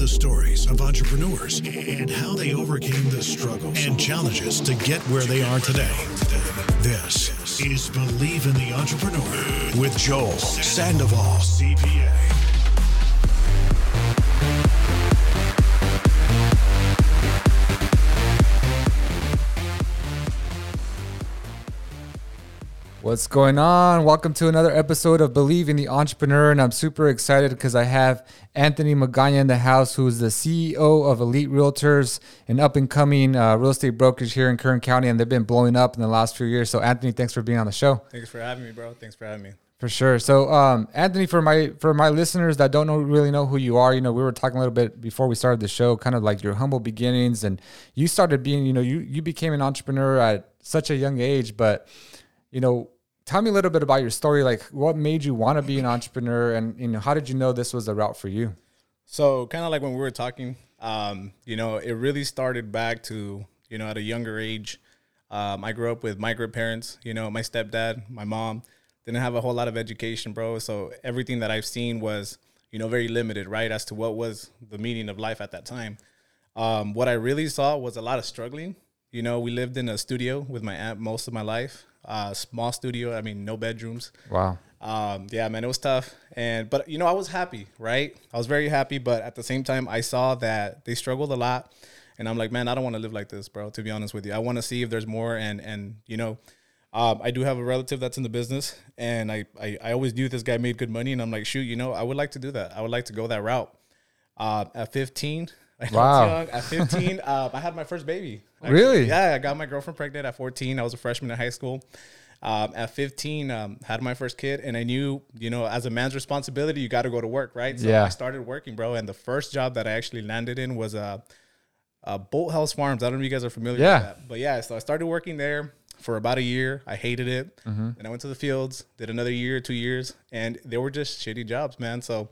the stories of entrepreneurs and how they overcame the struggles and challenges to get where they are today. This is Believe in the Entrepreneur with Joel Sandoval, CPA. What's going on? Welcome to another episode of Believe in the Entrepreneur. And I'm super excited because I have Anthony Magana in the house, who is the CEO of Elite Realtors, an up and coming uh, real estate brokerage here in Kern County. And they've been blowing up in the last few years. So, Anthony, thanks for being on the show. Thanks for having me, bro. Thanks for having me. For sure. So, um, Anthony, for my for my listeners that don't know really know who you are, you know, we were talking a little bit before we started the show, kind of like your humble beginnings, and you started being, you know, you you became an entrepreneur at such a young age, but you know, tell me a little bit about your story. Like, what made you want to be an entrepreneur, and you know, how did you know this was the route for you? So, kind of like when we were talking, um, you know, it really started back to you know at a younger age. Um, I grew up with migrant parents. You know, my stepdad, my mom didn't have a whole lot of education, bro. So everything that I've seen was you know very limited, right, as to what was the meaning of life at that time. Um, what I really saw was a lot of struggling. You know, we lived in a studio with my aunt most of my life uh, small studio. I mean, no bedrooms. Wow. Um, yeah, man, it was tough. And but you know, I was happy, right? I was very happy, but at the same time, I saw that they struggled a lot, and I'm like, man, I don't want to live like this, bro. To be honest with you, I want to see if there's more. And and you know, um, I do have a relative that's in the business, and I, I I always knew this guy made good money, and I'm like, shoot, you know, I would like to do that. I would like to go that route. Uh, at 15, wow. At 15, uh, I had my first baby. Actually. Really? Yeah, I got my girlfriend pregnant at 14. I was a freshman in high school. Um, at 15, um, had my first kid, and I knew, you know, as a man's responsibility, you got to go to work, right? So yeah. I started working, bro. And the first job that I actually landed in was uh, uh, Bolthouse Farms. I don't know if you guys are familiar yeah. with that, but yeah. So I started working there for about a year. I hated it. Mm-hmm. Then I went to the fields, did another year, two years, and they were just shitty jobs, man. So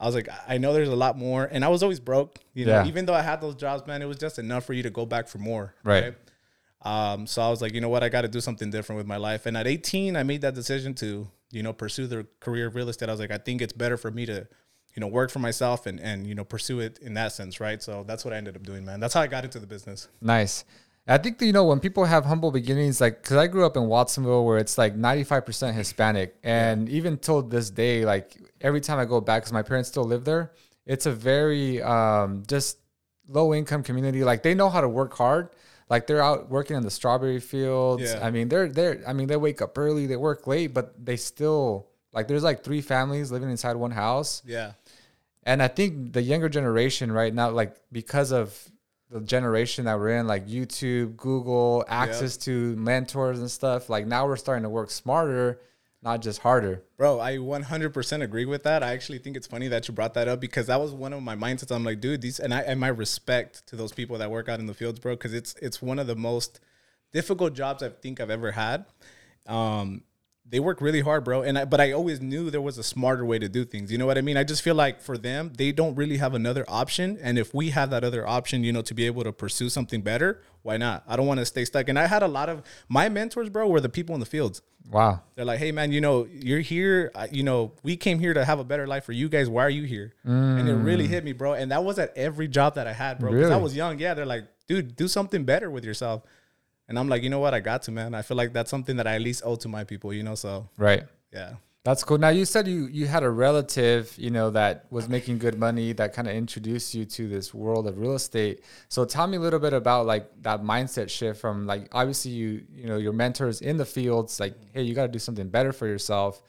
I was like, I know there's a lot more, and I was always broke. You know, Yeah. even though I had those jobs, man, it was just enough for you to go back for more. Right. Um, so I was like, you know what, I got to do something different with my life. And at 18, I made that decision to, you know, pursue the career of real estate. I was like, I think it's better for me to, you know, work for myself and and you know pursue it in that sense, right? So that's what I ended up doing, man. That's how I got into the business. Nice. I think that, you know when people have humble beginnings, like because I grew up in Watsonville, where it's like ninety five percent Hispanic, and even till this day, like every time I go back, because my parents still live there, it's a very um, just low income community. Like they know how to work hard. Like they're out working in the strawberry fields. Yeah. I mean, they're they're. I mean, they wake up early, they work late, but they still like. There's like three families living inside one house. Yeah. And I think the younger generation right now, like because of the generation that we're in, like YouTube, Google, access to mentors and stuff, like now we're starting to work smarter, not just harder. Bro, I 100% agree with that. I actually think it's funny that you brought that up because that was one of my mindsets. I'm like, dude, these and I and my respect to those people that work out in the fields, bro, because it's it's one of the most difficult jobs I think I've ever had. Um, they work really hard, bro. And I, but I always knew there was a smarter way to do things. You know what I mean? I just feel like for them, they don't really have another option. And if we have that other option, you know, to be able to pursue something better, why not? I don't want to stay stuck. And I had a lot of my mentors, bro, were the people in the fields. Wow. They're like, hey man, you know, you're here. You know, we came here to have a better life for you guys. Why are you here? And it really hit me, bro. And that was at every job that I had, bro. Because I was young. Yeah, they're like, dude, do something better with yourself. And I'm like, you know what? I got to, man. I feel like that's something that I at least owe to my people. You know, so Right. yeah. That's cool. Now you said you you had a relative, you know, that was making good money that kind of introduced you to this world of real estate. So tell me a little bit about like that mindset shift from like obviously you you know your mentors in the fields like hey you got to do something better for yourself.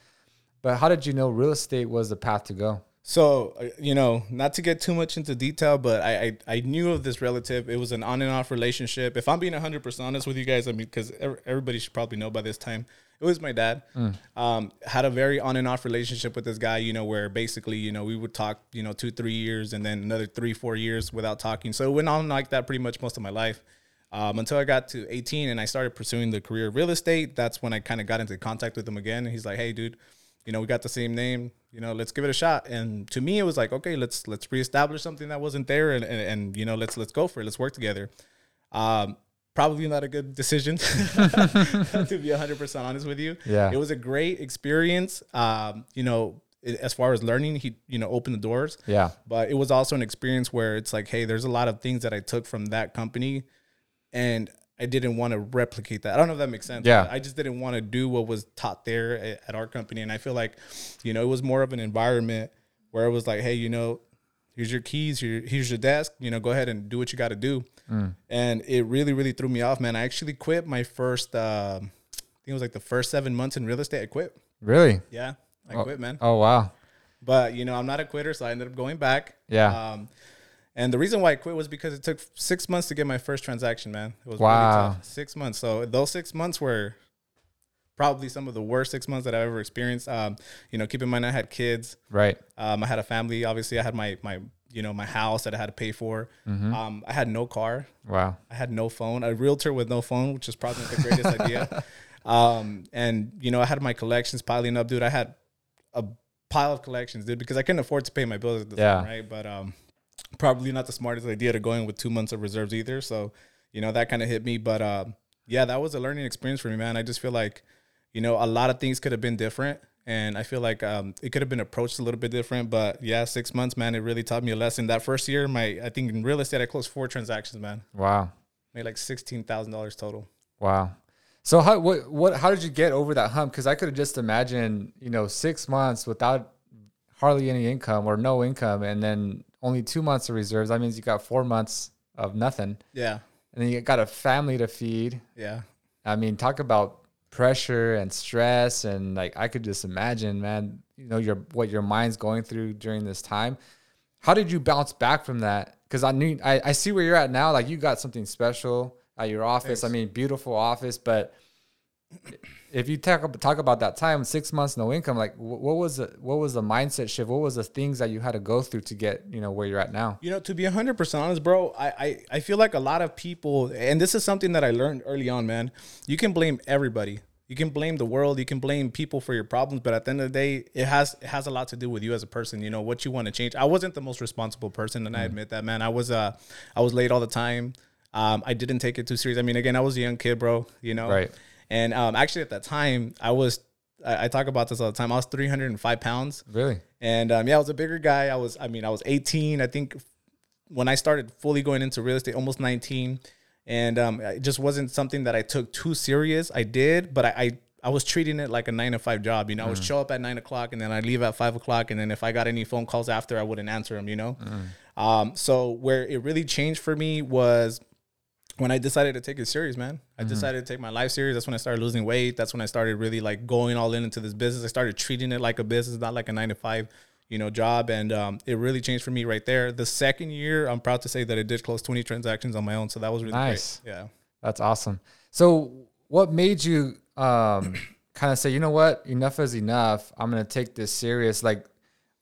But how did you know real estate was the path to go? So uh, you know, not to get too much into detail, but I I, I knew of this relative. It was an on and off relationship. If I'm being 100 percent honest with you guys, I mean, because everybody should probably know by this time, it was my dad. Um, had a very on and off relationship with this guy. You know, where basically, you know, we would talk, you know, two three years, and then another three four years without talking. So it went on like that pretty much most of my life. Um, until I got to 18 and I started pursuing the career of real estate. That's when I kind of got into contact with him again. And he's like, "Hey, dude, you know, we got the same name. You know, let's give it a shot." And to me, it was like, "Okay, let's let's reestablish something that wasn't there, and and, and you know, let's let's go for it. Let's work together." Um, probably not a good decision, to be 100 percent honest with you. Yeah. it was a great experience. Um, you know, as far as learning, he you know opened the doors. Yeah. But it was also an experience where it's like, hey, there's a lot of things that I took from that company, and I didn't want to replicate that. I don't know if that makes sense. Yeah. I just didn't want to do what was taught there at, at our company, and I feel like, you know, it was more of an environment where it was like, hey, you know, here's your keys, here, here's your desk, you know, go ahead and do what you got to do. And it really, really threw me off, man. I actually quit my first, uh, I think it was like the first seven months in real estate. I quit. Really? Yeah, I quit, man. Oh wow. But you know, I'm not a quitter, so I ended up going back. Yeah. Um, and the reason why I quit was because it took six months to get my first transaction, man. It was Wow. really tough. Six months. So those six months were probably some of the worst six months that I've ever experienced. Um, you know, keep in mind I had kids. Right. Um, I had a family. Obviously, I had my my you know my house that I had to pay for. Mm-hmm. Um, I had no car. Wow. I had no phone. A realtor with no phone, which is probably the greatest idea. Um, and you know, I had my collections piling up, dude. I had a pile of collections, dude, because I couldn't afford to pay my bills at the Yeah. time, right? But um, probably not the smartest idea to go in with two months of reserves either. So, you know, that kind of hit me. But um, yeah, that was a learning experience for me, man. I just feel like, you know, a lot of things could have been different. And I feel like um, it could have been approached a little bit different, but yeah, six months, man, it really taught me a lesson. That first year, my I think in real estate, I closed four transactions, man, Wow. made like sixteen thousand dollars total. Wow. So how what what how did you get over that hump? Because I could have just imagined, you know, six months without hardly any income or no income, and then only two months of reserves. That means you got four months of nothing, Yeah, and then you got a family to feed. yeah. I mean, talk about pressure and stress, and like I could just imagine, man, you know, your what your mind's going through during this time. How did you bounce back from that? Because I knew I, I see where you're at now. Like you got something special at your office. I mean, beautiful office, but if you talk talk about that time, six months no income, like what was the what was the mindset shift? What was the things that you had to go through to get you know where you're at now? You know, to be 100% honest, bro, I, I, I feel like a lot of people, and this is something that I learned early on, man. You can blame everybody. You can blame the world. You can blame people for your problems, but at the end of the day, it has it has a lot to do with you as a person. You know what you want to change. I wasn't the most responsible person, and I admit that, man. I was uh I was late all the time. Um, I didn't take it too serious. I mean, again, I was a young kid, bro. You know, Right. And um, actually, at that time, I was I, I talk about this all the time. I was 305 pounds. Really? And um, yeah, I was a bigger guy. I was, I mean, I was 18. I think when I started fully going into real estate, almost 19. And um, it just wasn't something that I took too serious. I did, but I, I, I was treating it like a nine to five job. You know, I would show up at nine o'clock and then I'd leave at five o'clock. And then if I got any phone calls after, I wouldn't answer them. You know. Um, so where it really changed for me was when I decided to take it serious, man. I decided to take my life serious. That's when I started losing weight. That's when I started really like going all in into this business. I started treating it like a business, not like a nine to five, you know, job. And um, it really changed for me right there. The second year, I'm proud to say that I did close 20 transactions on my own. So that was really Nice. great. Yeah. That's awesome. So, what made you um, kind of say, you know what, enough is enough? I'm gonna take this serious. Like,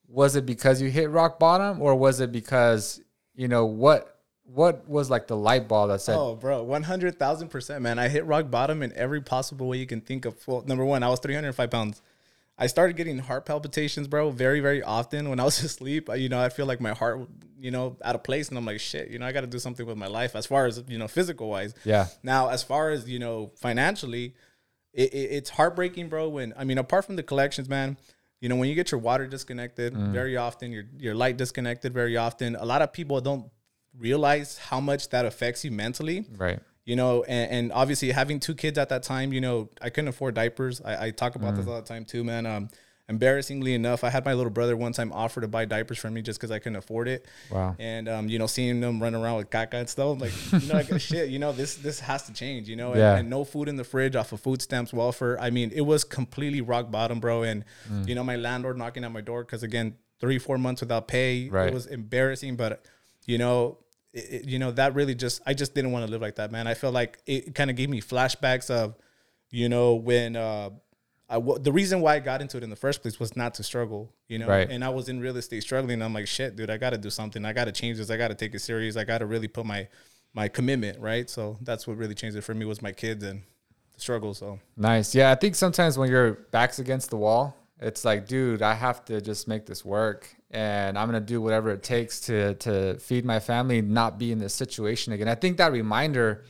was it because you hit rock bottom, or was it because you know what? What was like the light bulb that said, Oh, bro, 100,000%, man. I hit rock bottom in every possible way you can think of. Well, number one, I was 305 pounds. I started getting heart palpitations, bro, very, very often when I was asleep. You know, I feel like my heart, you know, out of place. And I'm like, shit, you know, I got to do something with my life as far as, you know, physical wise. Yeah. Now, as far as, you know, financially, it, it, it's heartbreaking, bro. When, I mean, apart from the collections, man, you know, when you get your water disconnected mm. very often, your, your light disconnected very often, a lot of people don't realize how much that affects you mentally right? you know and, and obviously having two kids at that time you know i couldn't afford diapers i, I talk about this all the time too man um embarrassingly enough i had my little brother one time offer to buy diapers for me just because i couldn't afford it Wow. and um you know seeing them run around with caca and stuff like you know like shit you know this this has to change you know and, Yeah. and no food in the fridge off of food stamps welfare i mean it was completely rock bottom bro and Mm. you know my landlord knocking at my door because again three four months without pay Right. it was embarrassing but you know it, it- you know that really just i just didn't want to live like that man i felt like it kind of gave me flashbacks of you know when uh I, w- the reason why I got into it in the first place was not to struggle, you know. Right. And I was in real estate struggling. I'm like, shit, dude, I got to do something. I got to change this. I got to take it serious. I got to really put my my commitment right. So that's what really changed it for me was my kids and the struggle. So Nice. Yeah, I think sometimes when your back's against the wall, it's like, dude, I have to just make this work, and I'm gonna do whatever it takes to to feed my family, not be in this situation again. I think that reminder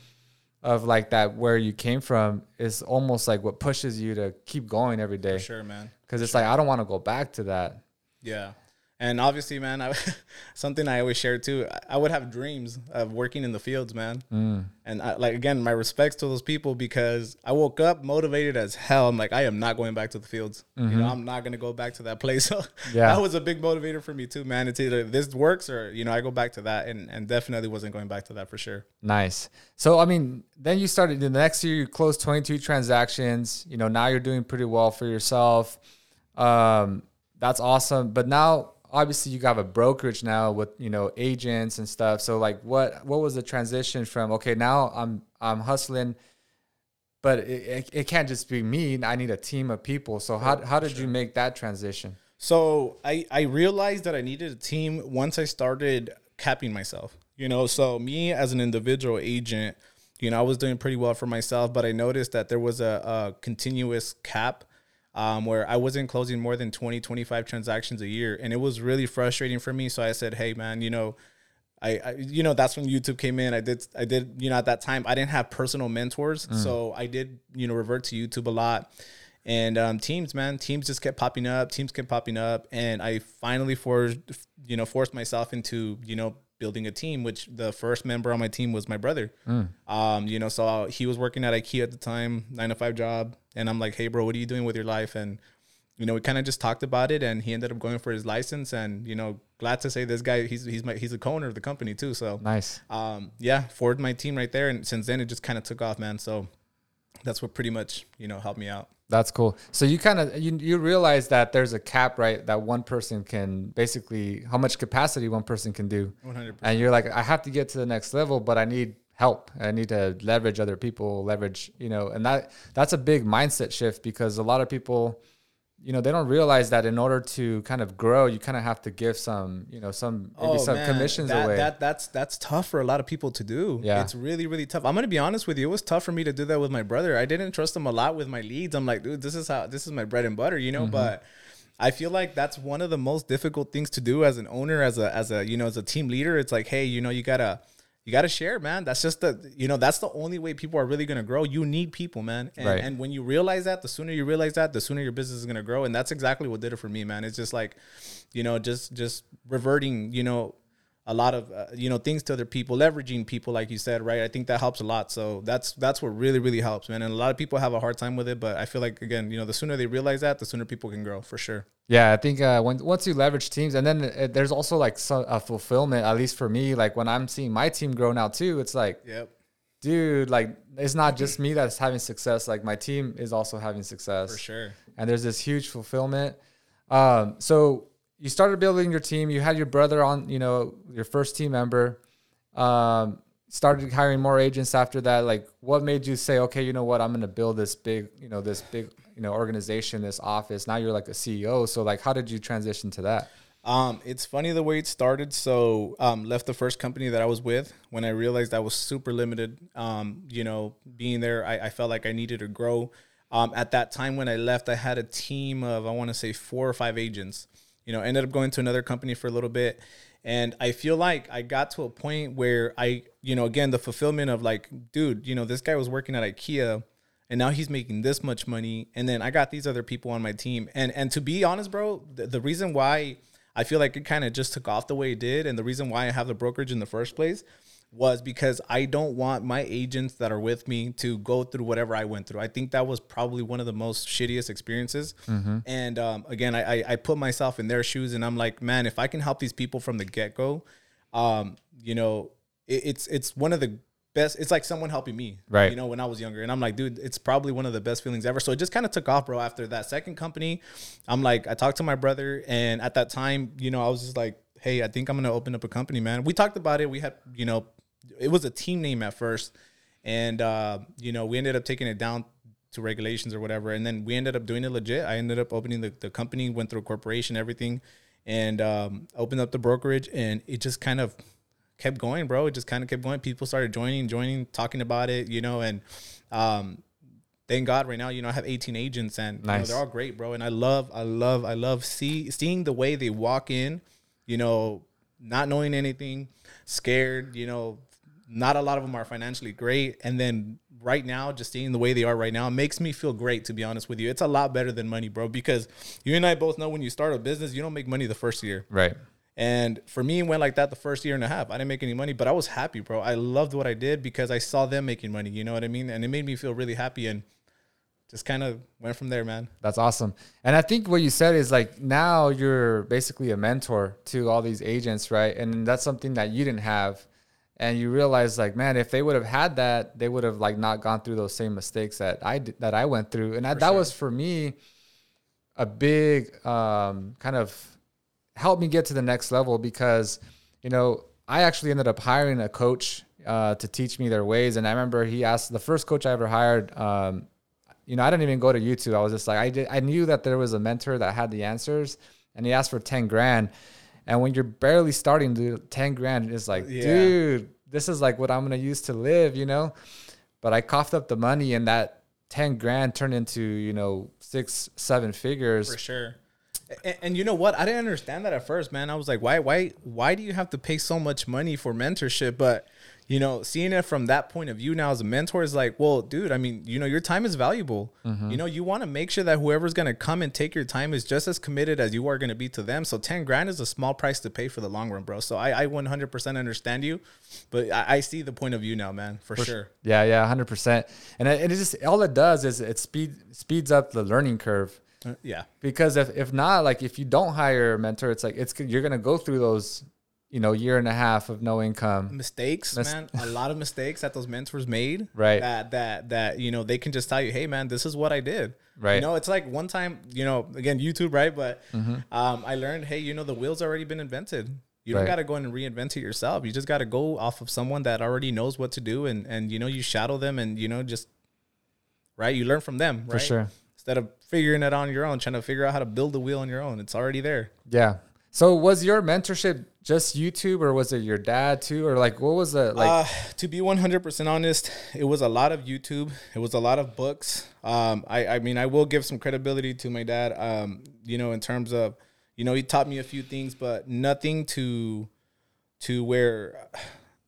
of like that where you came from is almost like what pushes you to keep going every day. sure, man. Because it's like I don't want to go back to that. Yeah. And obviously, man, I, something I always share too. I would have dreams of working in the fields, man. Mm. And I, like again, my respects to those people because I woke up motivated as hell. I'm like, I am not going back to the fields. You know, I'm not gonna go back to that place. So Mm-hmm. Yeah. that was a big motivator for me too, man. It's either this works or you know I go back to that, and and definitely wasn't going back to that for sure. Nice. So I mean, then you started the next year. You closed twenty two transactions. You know, now you're doing pretty well for yourself. Um, that's awesome. But now, obviously, you have a brokerage now with you know agents and stuff. So like, what what was the transition from? Okay, now I'm I'm hustling, but it, it, it can't just be me. I need a team of people. So how how did you make that transition? So I I realized that I needed a team once I started capping myself. You know, so me as an individual agent, you know, I was doing pretty well for myself, but I noticed that there was a, a continuous cap um, where I wasn't closing more than 20, 25 transactions a year. And it was really frustrating for me. So I said, hey, man, you know, I, I, you know that's when YouTube came in. I did I did you know at that time I didn't have personal mentors, so I did you know revert to YouTube a lot. And um, teams, man, teams just kept popping up. Teams kept popping up, and I finally forced you know forced myself into you know building a team. Which the first member on my team was my brother. Um, you know, so he was working at IKEA at the time, nine to five job, and I'm like, hey, bro, what are you doing with your life? And you know, we kind of just talked about it, and he ended up going for his license. And you know, glad to say this guy, he's he's my he's a co-owner of the company too. So Nice. um, yeah, forward my team right there, and since then it just kind of took off, man. So that's what pretty much you know helped me out. That's cool. So you kind of you you realize that there's a cap, right? That one person can basically how much capacity one person can do. 100%. And you're like, I have to get to the next level, but I need help. I need to leverage other people, leverage, you know, and that that's a big mindset shift because a lot of people, you know, they don't realize that in order to kind of grow, you kind of have to give some, you know, some maybe some Oh, man, commissions that, away. That that's that's tough for a lot of people to do. Yeah. it's really really tough. I'm gonna be honest with you. It was tough for me to do that with my brother. I didn't trust him a lot with my leads. I'm like, dude, this is how this is my bread and butter, you Mm-hmm. know. But I feel like that's one of the most difficult things to do as an owner, as a as a you know as a team leader. It's like, hey, you know, you gotta. You gotta share, man. That's just the you know that's the only way people are really gonna grow. You need people, man. And, Right. and when you realize that, the sooner you realize that, the sooner your business is gonna grow. And that's exactly what did it for me, man. It's just like, you know, just just reverting, you know, a lot of uh, you know things to other people, leveraging people, like you said, right? I think that helps a lot. So that's that's what really really helps, man. And a lot of people have a hard time with it, but I feel like again, you know, the sooner they realize that, the sooner people can grow for sure. Yeah, I think uh, when once you leverage teams, and then uh, there's also like some a fulfillment. At least for me, like when I'm seeing my team grow now too, it's like, Yep. dude, like it's not just me that's having success. Like my team is also having success For sure. and there's this huge fulfillment. Um, so you started building your team. You had your brother on, you know, your first team member. Um, started hiring more agents after that. Like, what made you say, okay, you know what, I'm going to build this big, you know, this big, you know, organization, this office. Now you're like a CEO. So, like, how did you transition to that? Um, it's funny the way it started. So, um, left the first company that I was with when I realized I was super limited. Um, you know, being there, I, I felt like I needed to grow. Um, at that time when I left, I had a team of I want to say four or five agents. You know, ended up going to another company for a little bit, and I feel like I got to a point where I, you know, again the fulfillment of like, dude, you know, this guy was working at IKEA and now he's making this much money. And then i got these other people on my team. And and to be honest bro the, the reason why i feel like it kind of just took off the way it did and the reason why i have the brokerage in the first place was because i don't want my agents that are with me to go through whatever i went through i think that was probably one of the most shittiest experiences and um, again I, I i put myself in their shoes and i'm like man if i can help these people from the get-go um, you know it, it's it's one of the best it's like someone helping me Right. you know when I was younger. And I'm like, dude, it's probably one of the best feelings ever. So it just kind of took off, bro. After that second company, I'm like, I talked to my brother, and at that time, you know, I was just like, hey, I think I'm gonna open up a company, man. We talked about it. We had, you know, it was a team name at first, and uh, you know, we ended up taking it down to regulations or whatever, and then we ended up doing it legit. I ended up opening the, the company, went through a corporation, everything, and um, opened up the brokerage, and it just kind of kept going, bro. It just kind of kept going. People started joining, joining, talking about it, you know, and um, thank God right now, you know, I have 18 agents and you know, they're all great, bro. And I love, I love, I love see seeing the way they walk in, you know, not knowing anything, scared, you know, not a lot of them are financially great. And then right now, just seeing the way they are right now makes me feel great, to be honest with you. It's a lot better than money, bro, because you and I both know when you start a business, you don't make money the first year. Right. And for me, it went like that the first year and a half. I didn't make any money, but I was happy, bro. I loved what I did because I saw them making money. You know what I mean? And it made me feel really happy and just kind of went from there, man. That's awesome. And I think what you said is like now you're basically a mentor to all these agents, right? And that's something that you didn't have. And you realize like, man, if they would have had that, they would have like not gone through those same mistakes that I did, that I went through. And that, that was for me a big um, kind of helped me get to the next level because, you know, I actually ended up hiring a coach uh, to teach me their ways. And I remember he asked the first coach I ever hired, um, you know, I didn't even go to YouTube. I was just like, I did, I knew that there was a mentor that had the answers, and he asked for ten grand. And when you're barely starting, dude, ten grand is like, Yeah. dude, this is like what I'm gonna use to live, you know. But I coughed up the money, and that ten grand turned into you know six, seven figures. For sure. And, and you know what? I didn't understand that at first, man. I was like, why, why, why do you have to pay so much money for mentorship? But you know, seeing it from that point of view now as a mentor is like, well, dude, I mean, you know, your time is valuable. You know, you want to make sure that whoever's gonna come and take your time is just as committed as you are gonna be to them. So ten grand is a small price to pay for the long run, bro. So I, I 100% understand you, but I, I see the point of view now, man, for, sure. Yeah, yeah, hundred percent. And it, it just all it does is it speed speeds up the learning curve. Uh, Yeah. because if, if not like if you don't hire a mentor it's like it's you're gonna go through those you know year and a half of no income mistakes, Mis- man. A lot of mistakes that those mentors made. Right. That that that you know they can just tell you, hey, man, this is what I did. Right. You know, it's like one time, you know, again YouTube, right? But Mm-hmm. um, I learned, hey, you know, the wheel's already been invented. You don't Right. got to go in and reinvent it yourself. You just got to go off of someone that already knows what to do, and and you know, you shadow them, and you know, just right. You learn from them, right? for sure Instead of figuring it on your own, trying to figure out how to build the wheel on your own, it's already there. yeah so was your mentorship just youtube or was it your dad too or like what was the like uh, to be 100% honest, it was a lot of YouTube. It was a lot of books. Um, I, I mean, I will give some credibility to my dad, um, you know, in terms of, you know, he taught me a few things, but nothing to, to where,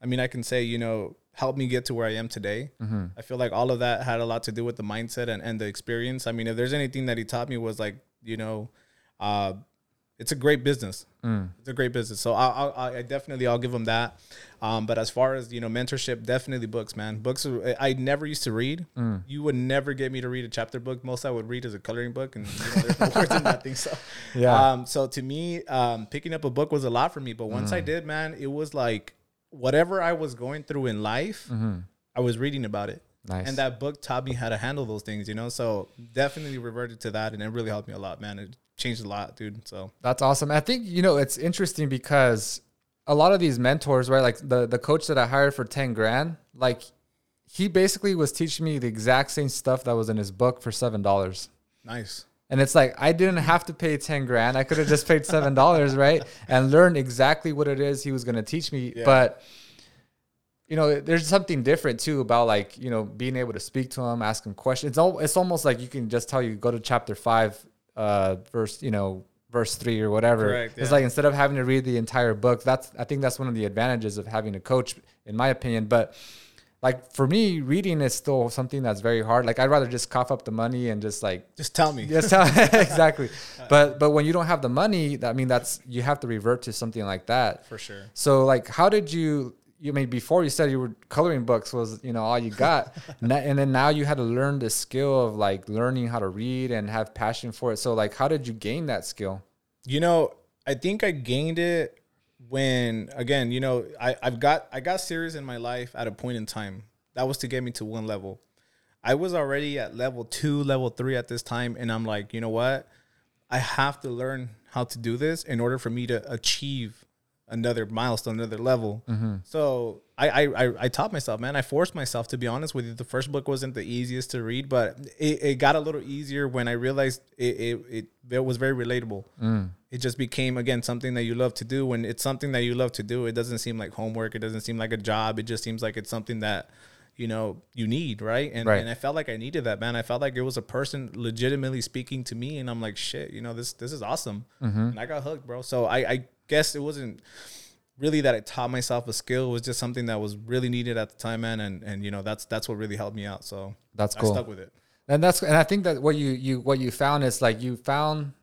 I mean, I can say, you know, helped me get to where I am today. I feel like all of that had a lot to do with the mindset and, and the experience. I mean, if there's anything that he taught me was like, you know, uh, it's a great business. It's a great business. So I'll, I'll, I definitely I'll give them that. Um, but as far as you know, mentorship, definitely books, man. Books. are- I never used to read. You would never get me to read a chapter book. Most I would read is a coloring book, and you know, there's no words in nothing. So Yeah. Um, so to me, um, picking up a book was a lot for me. But once I did, man, it was like whatever I was going through in life, I was reading about it. Nice. And that book taught me how to handle those things, you know. So definitely reverted to that, and it really helped me a lot, man. It changed a lot, dude. So That's awesome. I think you know it's interesting because a lot of these mentors, right? Like the the coach that I hired for ten grand, like he basically was teaching me the exact same stuff that was in his book for seven dollars. nice. And it's like I didn't have to pay ten grand. I could have just paid seven dollars, right? And learn exactly what it is he was going to teach me. Yeah. But you know, there's something different too about like you know being able to speak to him, ask him questions. It's, al- it's almost like you can just tell you go to chapter five, uh, verse you know verse three or whatever. Correct, It's yeah. like instead of having to read the entire book, that's I think that's one of the advantages of having a coach, in my opinion. But like for me, reading is still something that's very hard. Like I'd rather just cough up the money and just like Just tell me. Yes, exactly. But but when you don't have the money, that- I mean, that's you have to revert to something like that. For sure. So like, how did you? You I mean before you said you were coloring books was you know all you got, and, and then now you had to learn the skill of like learning how to read and have passion for it. So like, how did you gain that skill? You know, I think I gained it when again, you know, I, I've got I got serious in my life at a point in time. That was to get me to one level. I was already at level two, level three at this time, and I'm like, you know what? I have to learn how to do this in order for me to achieve another milestone, another level. Mm-hmm. So I, I I I taught myself, man. I forced myself to be honest with you. The first book wasn't the easiest to read, but it, it got a little easier when I realized it it, it, it was very relatable. Mm. It just became again something that you love to do. When it's something that you love to do, it doesn't seem like homework. It doesn't seem like a job. It just seems like it's something that you know you need, right? And Right. and I felt like I needed that, man. I felt like it was a person legitimately speaking to me, and I'm like, shit, you know, this this is awesome, mm-hmm. and I got hooked, bro. So I I guess it wasn't really that I taught myself a skill it was just something that was really needed at the time, man. And and you know that's that's what really helped me out. So That's I cool. stuck with it. And that's and I think that what you you what you found is like you found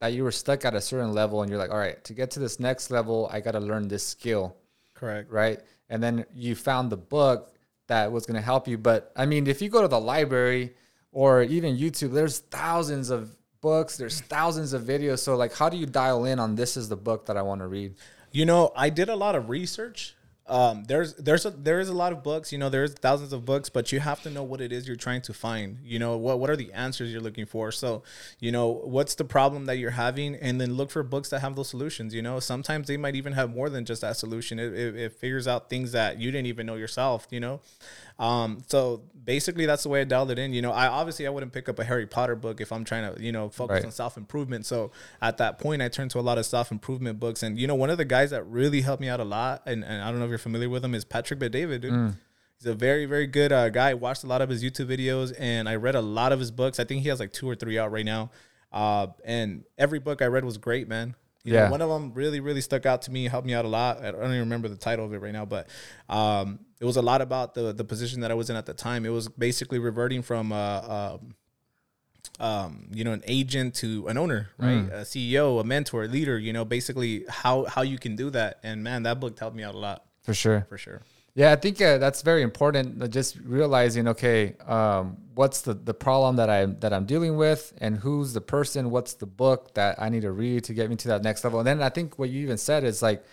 that you were stuck at a certain level and you're like, all right, to get to this next level, I got to learn this skill, Correct. right? And then you found the book that was going to help you. But I mean, if you go to the library or even YouTube, there's thousands of books, there's thousands of videos. So like, how do you dial in on this is the book that I want to read? You know, I did a lot of research. Um, there's there's a, there is a lot of books. You know, there's thousands of books, but you have to know what it is you're trying to find. You know, what what are the answers you're looking for? So, you know, what's the problem that you're having, and then look for books that have those solutions. You know, sometimes they might even have more than just that solution. It, it, it figures out things that you didn't even know yourself. You know, um, so basically that's the way I dialed it in. You know, I obviously I wouldn't pick up a Harry Potter book if I'm trying to, you know, focus Right. on self improvement. So at that point, I turned to a lot of self improvement books. And you know, one of the guys that really helped me out a lot, and, and I don't know if you're familiar with him, is Patrick Bet David, dude. He's a very very good uh, guy. I watched a lot of his YouTube videos, and I read a lot of his books. I think he has like two or three out right now. Uh, and every book I read was great, man. You know, Yeah. one of them really, really stuck out to me, helped me out a lot. I don't even remember the title of it right now, but um, it was a lot about the the position that I was in at the time. It was basically reverting from uh, um, um, you know, an agent to an owner, right? A CEO, a mentor, a leader. You know, basically how how you can do that. And man, that book helped me out a lot For sure. for sure. Yeah, I think uh, that's very important. uh, Just realizing, okay, um, what's the, the problem that I that I'm dealing with, and who's the person? What's the book that I need to read to get me to that next level? And then I think what you even said is like,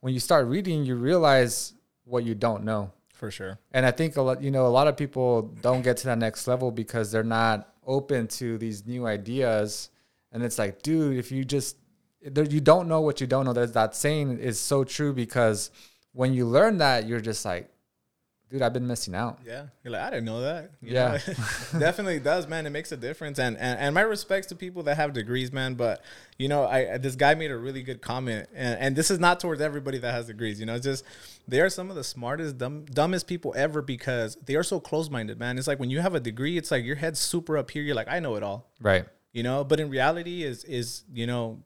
when you start reading, you realize what you don't know. For sure. And I think a lot, you know, a lot of people don't get to that next level because they're not open to these new ideas. And it's like, dude, if you just, there, you don't know what you don't know. There's that saying is so true because when you learn that, you're just like, dude, I've been missing out. Yeah, you're like I didn't know that. You Yeah. know? definitely does, man. It makes a difference, and, and and my respects to people that have degrees, man. But you know, I this guy made a really good comment, and, and this is not towards everybody that has degrees. You know, it's just they are some of the smartest, dumb, dumbest people ever because they are so close minded, man. It's like when you have a degree, it's like your head's super up here. You're like, I know it all, Right. you know. But in reality, is is you know,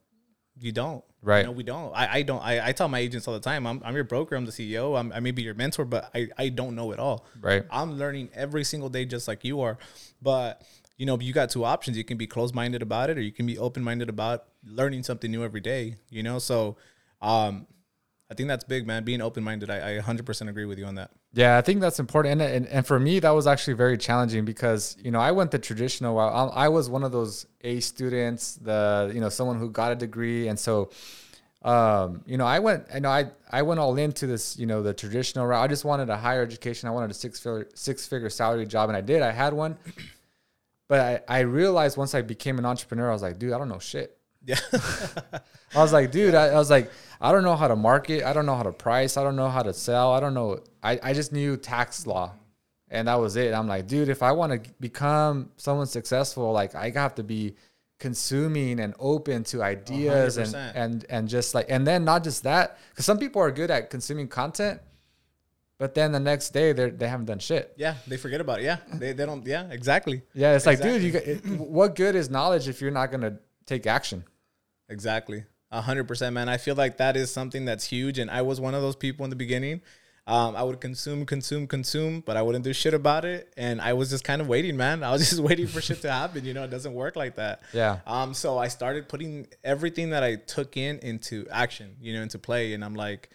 you don't. Right. You know, we don't. I, I don't. I, I tell my agents all the time, I'm, I'm your broker, I'm the CEO, I'm, I may be your mentor, but I, I don't know it all. Right. I'm learning every single day just like you are. But you know, you got two options. You can be closed minded about it or you can be open minded about learning something new every day. You know, so um I think that's big, man. Being open minded. I, I 100% agree with you on that. Yeah, I think that's important, and, and and for me that was actually very challenging because you know I went the traditional route. I, I was one of those A students, the you know someone who got a degree, and so um, you know I went, you know I I went all into this, you know the traditional route. I just wanted a higher education. I wanted a six figure six figure salary job, and I did. I had one, but I I realized once I became an entrepreneur, I was like, dude, I don't know shit. Yeah. I was like, dude, I, I was like, I don't know how to market. I don't know how to price. I don't know how to sell. I don't know. I, I just knew tax law and that was it. I'm like, dude, if I want to become someone successful, like I have to be consuming and open to ideas and, 100%. and, and just like, and then not just that, because some people are good at consuming content, but then the next day they they haven't done shit. yeah. They forget about it. Yeah. They, they don't. Yeah. Exactly. Yeah. It's like, dude, you got, it, what good is knowledge if you're not going to take action? Exactly. A hundred percent, man. I feel like that is something that's huge. And I was one of those people in the beginning. Um, I would consume, consume, consume, but I wouldn't do shit about it. And I was just kind of waiting, man. I was just waiting for shit to happen. You know, it doesn't work like that. Yeah. Um, so I started putting everything that I took in into action, you know, into play. And I'm like,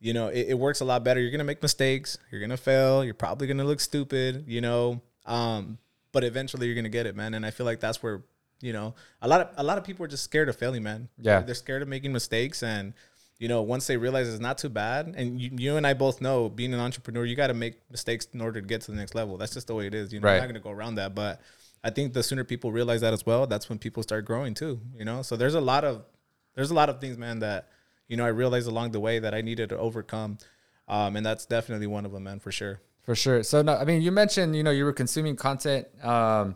you know, it, it works a lot better. You're gonna make mistakes, you're gonna fail, you're probably gonna look stupid, you know. Um, but eventually you're gonna get it, man. And I feel like that's where, you know, a lot of a lot of people are just scared of failing, man. Yeah. They're scared of making mistakes and you know, once they realize it's not too bad, and you, you and I both know being an entrepreneur, you got to make mistakes in order to get to the next level. That's just the way it is. You know, Right. you're not going to go around that. But I think the sooner people realize that as well, that's when people start growing too. You know, so there's a lot of there's a lot of things, man, that you know I realized along the way that I needed to overcome, um, and that's definitely one of them, man, for sure. For sure. So no, I mean, you mentioned you know you were consuming content. Um,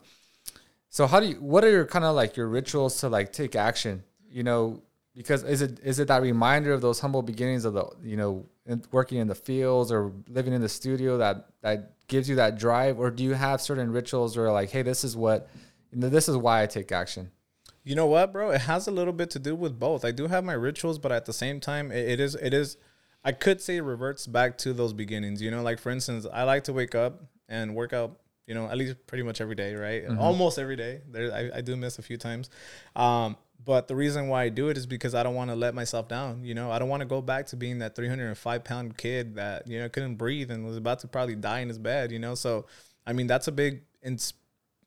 so how do you? What are your kind of like your rituals to like take action? You know, because is it is it that reminder of those humble beginnings of the you know in- working in the fields or living in the studio that that gives you that drive, or do you have certain rituals or like, hey, this is what, you know, this is why I take action. You know what, bro? It has a little bit to do with both. I do have my rituals, but at the same time, it, it is it is I could say reverts back to those beginnings. You know, like for instance, I like to wake up and work out. You know, at least pretty much every day, right? Almost every day. There, I, I do miss a few times. Um, but the reason why I do it is because I don't want to let myself down. You know, I don't want to go back to being that 305 pound kid that you know couldn't breathe and was about to probably die in his bed. You know, so I mean that's a big ins-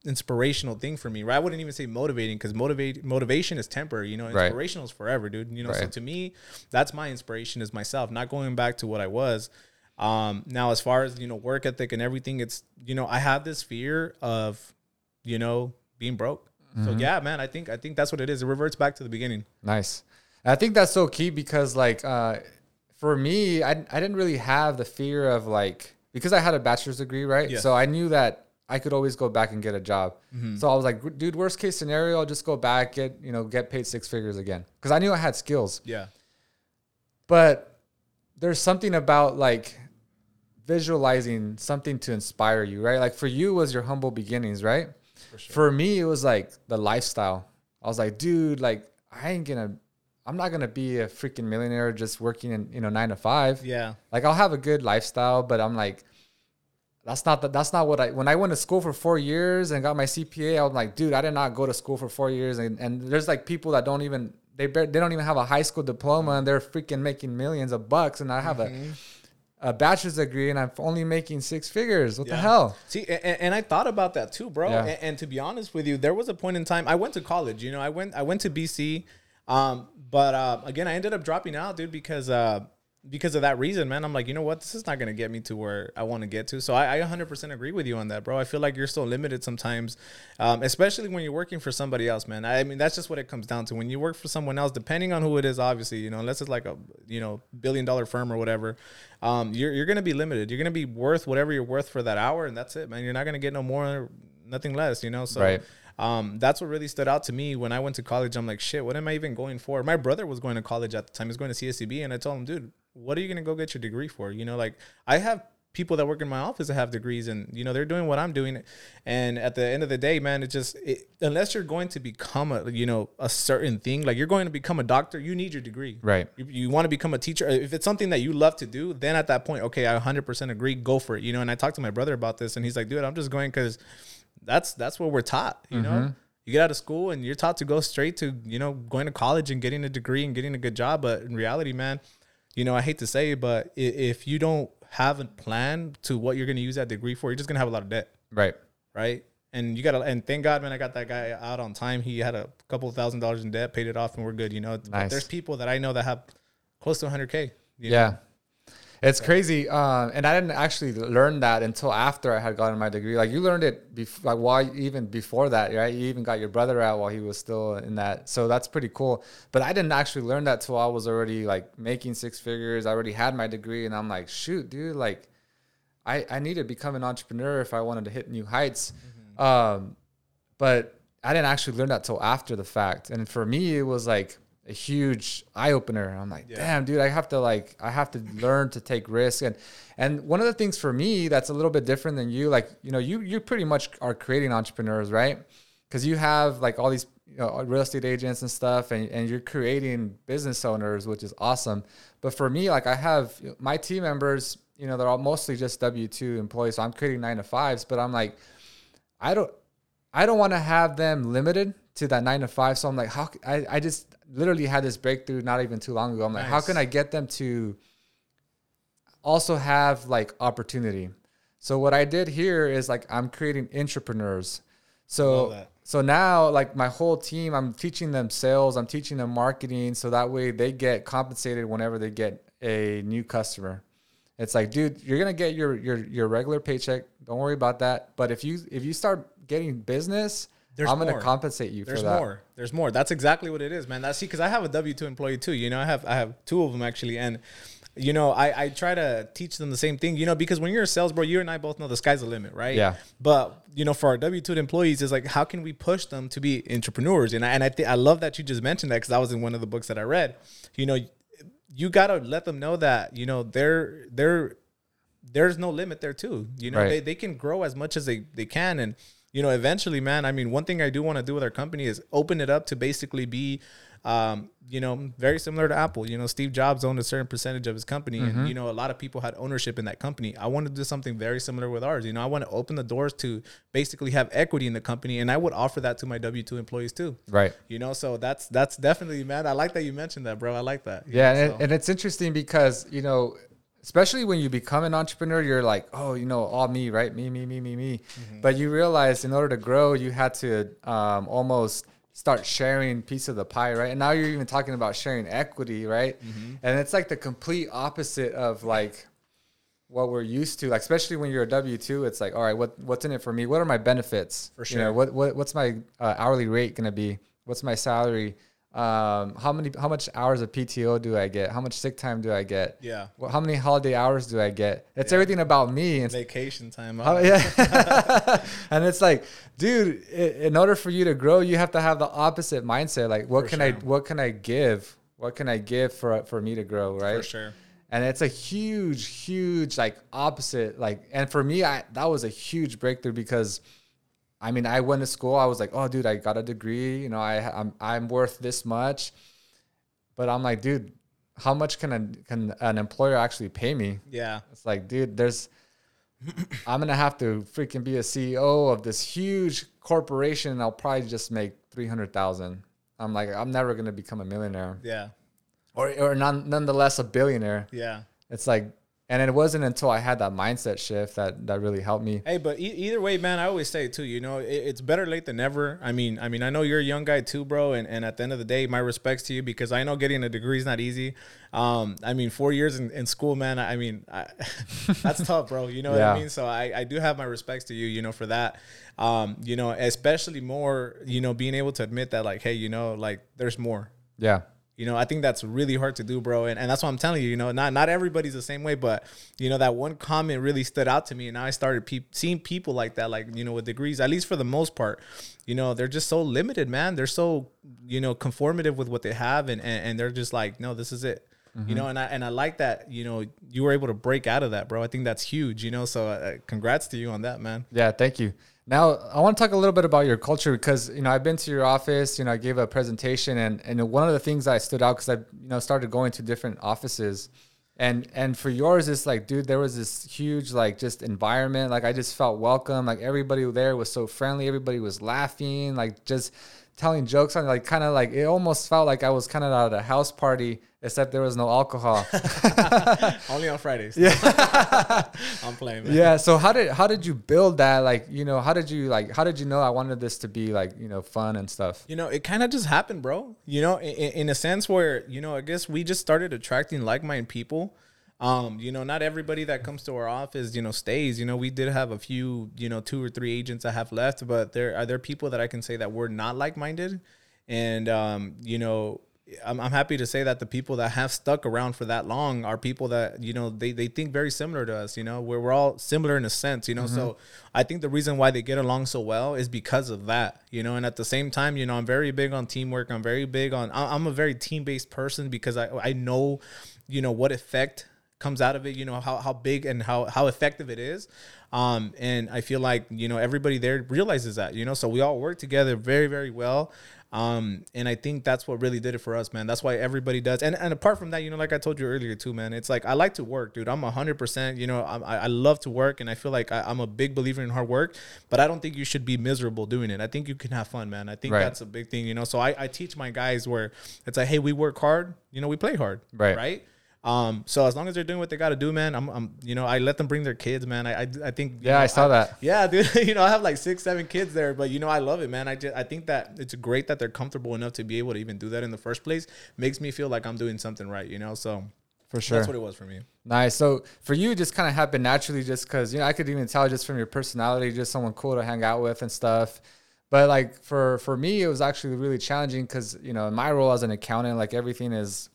inspirational thing for me. Right? I wouldn't even say motivating because motivate motivation is temporary. You know, Right. inspirational is forever, dude. You know, so to me, that's my inspiration is myself, not going back to what I was. Um, now, as far as you know, work ethic and everything, it's you know, I have this fear of, you know, being broke. So yeah, man, I think I think that's what it is. It reverts back to the beginning. Nice. I think that's so key because like uh for me, I I didn't really have the fear of like because I had a bachelor's degree, right? Yeah. So I knew that I could always go back and get a job. So I was like, dude, worst case scenario, I'll just go back, get, you know, get paid six figures again. Because I knew I had skills. Yeah, But there's something about like visualizing something to inspire you, right? Like for you it was your humble beginnings, right? For, me it was like the lifestyle. I was like, dude, like I ain't gonna I'm not gonna be a freaking millionaire just working in, you know, nine to five. yeah, Like I'll have a good lifestyle, but I'm like, that's not the, that's not what I when I went to school for four years and got my CPA, I was like, dude, I did not go to school for four years, and, and there's like people that don't even they bar- they don't even have a high school diploma and they're freaking making millions of bucks, and I have a a bachelor's degree and I'm only making six figures. What the hell? See, and, and I thought about that too, bro. Yeah. And, and to be honest with you, there was a point in time I went to college. You know, I went I went to BC, um, but uh, again, I ended up dropping out, dude, because uh, because of that reason, man. I'm like, you know what, this is not gonna get me to where I want to get to. So I, I 100% agree with you on that, bro. I feel like you're so limited sometimes, um, especially when you're working for somebody else, man. I mean, that's just what it comes down to. When you work for someone else, depending on who it is, obviously, you know, unless it's like a you know billion dollar firm or whatever, um, you're you're gonna be limited. You're gonna be worth whatever you're worth for that hour, and that's it, man. You're not gonna get no more, nothing less, you know. So. Right. Um, that's what really stood out to me when I went to college. I'm like, shit, what am I even going for? My brother was going to college at the time. He was going to CSUB, and I told him, dude, what are you gonna go get your degree for? You know, like I have people that work in my office that have degrees, and you know they're doing what I'm doing. And at the end of the day, man, it just it, unless you're going to become a you know a certain thing, like you're going to become a doctor, you need your degree. Right. You, you want to become a teacher. If it's something that you love to do, then at that point, okay, I 100% agree. Go for it. You know, and I talked to my brother about this, and he's like, dude, I'm just going because that's that's what we're taught. You know, mm-hmm. you get out of school and you're taught to go straight to you know going to college and getting a degree and getting a good job. But in reality, man, you know, I hate to say it, but if you don't have a plan to what you're going to use that degree for, you're just going to have a lot of debt Right. right? And you got to, and thank God, man, I got that guy out on time. He had a couple thousand dollars in debt, paid it off, and we're good. You know, But Nice. there's people that I know that have close to 100k. you know? It's crazy, um, and I didn't actually learn that until after I had gotten my degree. Like you learned it, bef- like while even before that, right? You even got your brother out while he was still in that, so that's pretty cool. But I didn't actually learn that till I was already like making six figures. I already had my degree, and I'm like, shoot, dude, like I I need to become an entrepreneur if I wanted to hit new heights. Um, but I didn't actually learn that till after the fact, and for me, it was like a huge eye opener. I'm like, damn, dude, I have to like, I have to learn to take risks. And and one of the things for me that's a little bit different than you, like, you know, you you pretty much are creating entrepreneurs, right? Because you have like all these you know, uh, real estate agents and stuff, and, and you're creating business owners, which is awesome. But for me, like, I have my team members, you know, they're all mostly just W two employees, so I'm creating nine to fives. But I'm like, I don't I don't want to have them limited to that nine to five. So I'm like, how I, I just literally had this breakthrough not even too long ago. I'm like, how can I get them to also have like opportunity? So what I did here is like I'm creating entrepreneurs. So so now like my whole team, I'm teaching them sales, I'm teaching them marketing, so that way they get compensated whenever they get a new customer. It's like, dude, you're gonna get your your your regular paycheck. Don't worry about that. But if you if you start getting business, There's I'm gonna compensate you There's for that. There's more. There's more. That's exactly what it is, man. That's see, because I have a W two employee too. You know, I have I have two of them actually, and you know, I I try to teach them the same thing. You know, because when you're a sales bro, you and I both know the sky's the limit, right? Yeah. But you know, for our W two employees, is like how can we push them to be entrepreneurs? And I and I think I love that you just mentioned that because that was in one of the books that I read. You know, you gotta let them know that you know they're they're there's no limit there too. You know, Right. they, they can grow as much as they, they can. And, you know, eventually, man, I mean, one thing I do want to do with our company is open it up to basically be Um, you know, very similar to Apple. You know, Steve Jobs owned a certain percentage of his company, and you know, a lot of people had ownership in that company. I want to do something very similar with ours. You know, I want to open the doors to basically have equity in the company, and I would offer that to my W two employees too. Right. You know, so that's that's definitely man. I like that you mentioned that, bro. I like that. Yeah, know, and, so- and it's interesting because you know, especially when you become an entrepreneur, you're like, oh, you know, all me, right? Me, me, me, me, me. Mm-hmm. But you realize in order to grow, you had to um, almost start sharing piece of the pie, right? And now you're even talking about sharing equity, right? Mm-hmm. And it's like the complete opposite of like what we're used to, like especially when you're a W two, it's like, all right, what what's in it for me? What are my benefits? For You know, sure. what, what what's my uh, hourly rate gonna be? What's my salary? Um, how many how much hours of PTO do I get? How much sick time do I get? Yeah. Well, how many holiday hours do I get? It's everything about me. And vacation time. Oh, yeah. and it's like, dude, in order for you to grow, you have to have the opposite mindset. Like, what For can I what can I give? What can I give for for me to grow, right? For sure. And it's a huge, huge like opposite. Like, and for me, I that was a huge breakthrough because I mean, I went to school. I was like, oh, dude, I got a degree. You know, I I'm I'm worth this much. But I'm like, dude, how much can a, can an employer actually pay me? Yeah. It's like, dude, there's I'm gonna have to freaking be a CEO of this huge corporation and I'll probably just make three hundred thousand. I'm like, I'm never gonna become a millionaire. Yeah. Or or none, nonetheless a billionaire. Yeah. It's like and it wasn't until I had that mindset shift that that really helped me. Hey, but e- either way, man, I always say it too. You know, it, it's better late than never. I mean, I mean, I know you're a young guy too, bro, and, and at the end of the day, my respects to you because I know getting a degree is not easy. Um, I mean, four years in, in school, man. I mean, I, that's tough, bro. You know what I mean? So I, I do have my respects to you, you know, for that. Um, you know, especially more, you know, being able to admit that, like, hey, you know, like, there's more. Yeah. You know, I think that's really hard to do, bro. And, and that's what I'm telling you, you know, not not everybody's the same way, but you know, that one comment really stood out to me. And now I started pe- seeing people like that, like, you know, with degrees, at least for the most part, you know, they're just so limited, man. They're so, you know, conformative with what they have and, and, and they're just like, no, this is it. You know, and I and I like that. You know, you were able to break out of that, bro. I think that's huge. You know, so uh, congrats to you on that, man. Yeah, thank you. Now I want to talk a little bit about your culture because you know I've been to your office. You know I gave a presentation and and one of the things that stood out because I you know started going to different offices, and and for yours it's like dude there was this huge like just environment. Like I just felt welcome. Like everybody there was so friendly. Everybody was laughing. Like just telling jokes on like kind of like it almost felt like I was kind of at a house party except there was no alcohol. Only on Fridays. Yeah, I'm playing. Man. yeah so how did how did you build that like you know how did you like how did you know i wanted this to be like you know fun and stuff You know, it kind of just happened, bro. You know, in, in a sense where, you know, I guess we just started attracting like minded people. Um, you know, not everybody that comes to our office, you know, stays. You know, we did have a few, you know, two or three agents that have left, but there are there people that I can say that were not like minded. And um, you know, I'm, I'm happy to say that the people that have stuck around for that long are people that you know they, they think very similar to us you know? Where we're all similar in a sense you know? So i think the reason why they get along so well is because of that you know? And at the same time you know i'm very big on teamwork. I'm very big on i'm a very team-based person because i i know you know what effect comes out of it you know how, how big and how how effective it is um and i feel like you know everybody there realizes that you know so we all work together very very well um, and I think that's what really did it for us, man. That's why everybody does. And and apart from that, you know, like I told you earlier too, man, it's like I like to work, dude. I'm hundred percent. You know, I, I love to work, and I feel like I, I'm a big believer in hard work. But I don't think you should be miserable doing it. I think you can have fun, man. I think Right. that's a big thing, you know. So I, I teach my guys where it's like, hey, we work hard, you know, we play hard, Right. right. Um, so as long as they're doing what they got to do, man, I'm, I'm, you know, I let them bring their kids, man. I, I, I think, Yeah, know, I saw that. yeah, dude. You know, I have like six, seven kids there, but you know, I love it, man. I just, I think that it's great that they're comfortable enough to be able to even do that in the first place. Makes me feel like I'm doing something right, you know. So for sure that's what it was for me. nice so for you it just kind of happened naturally just because you know i could even tell just from your personality just someone cool to hang out with and stuff but like for for me it was actually really challenging because you know in my role as an accountant like everything is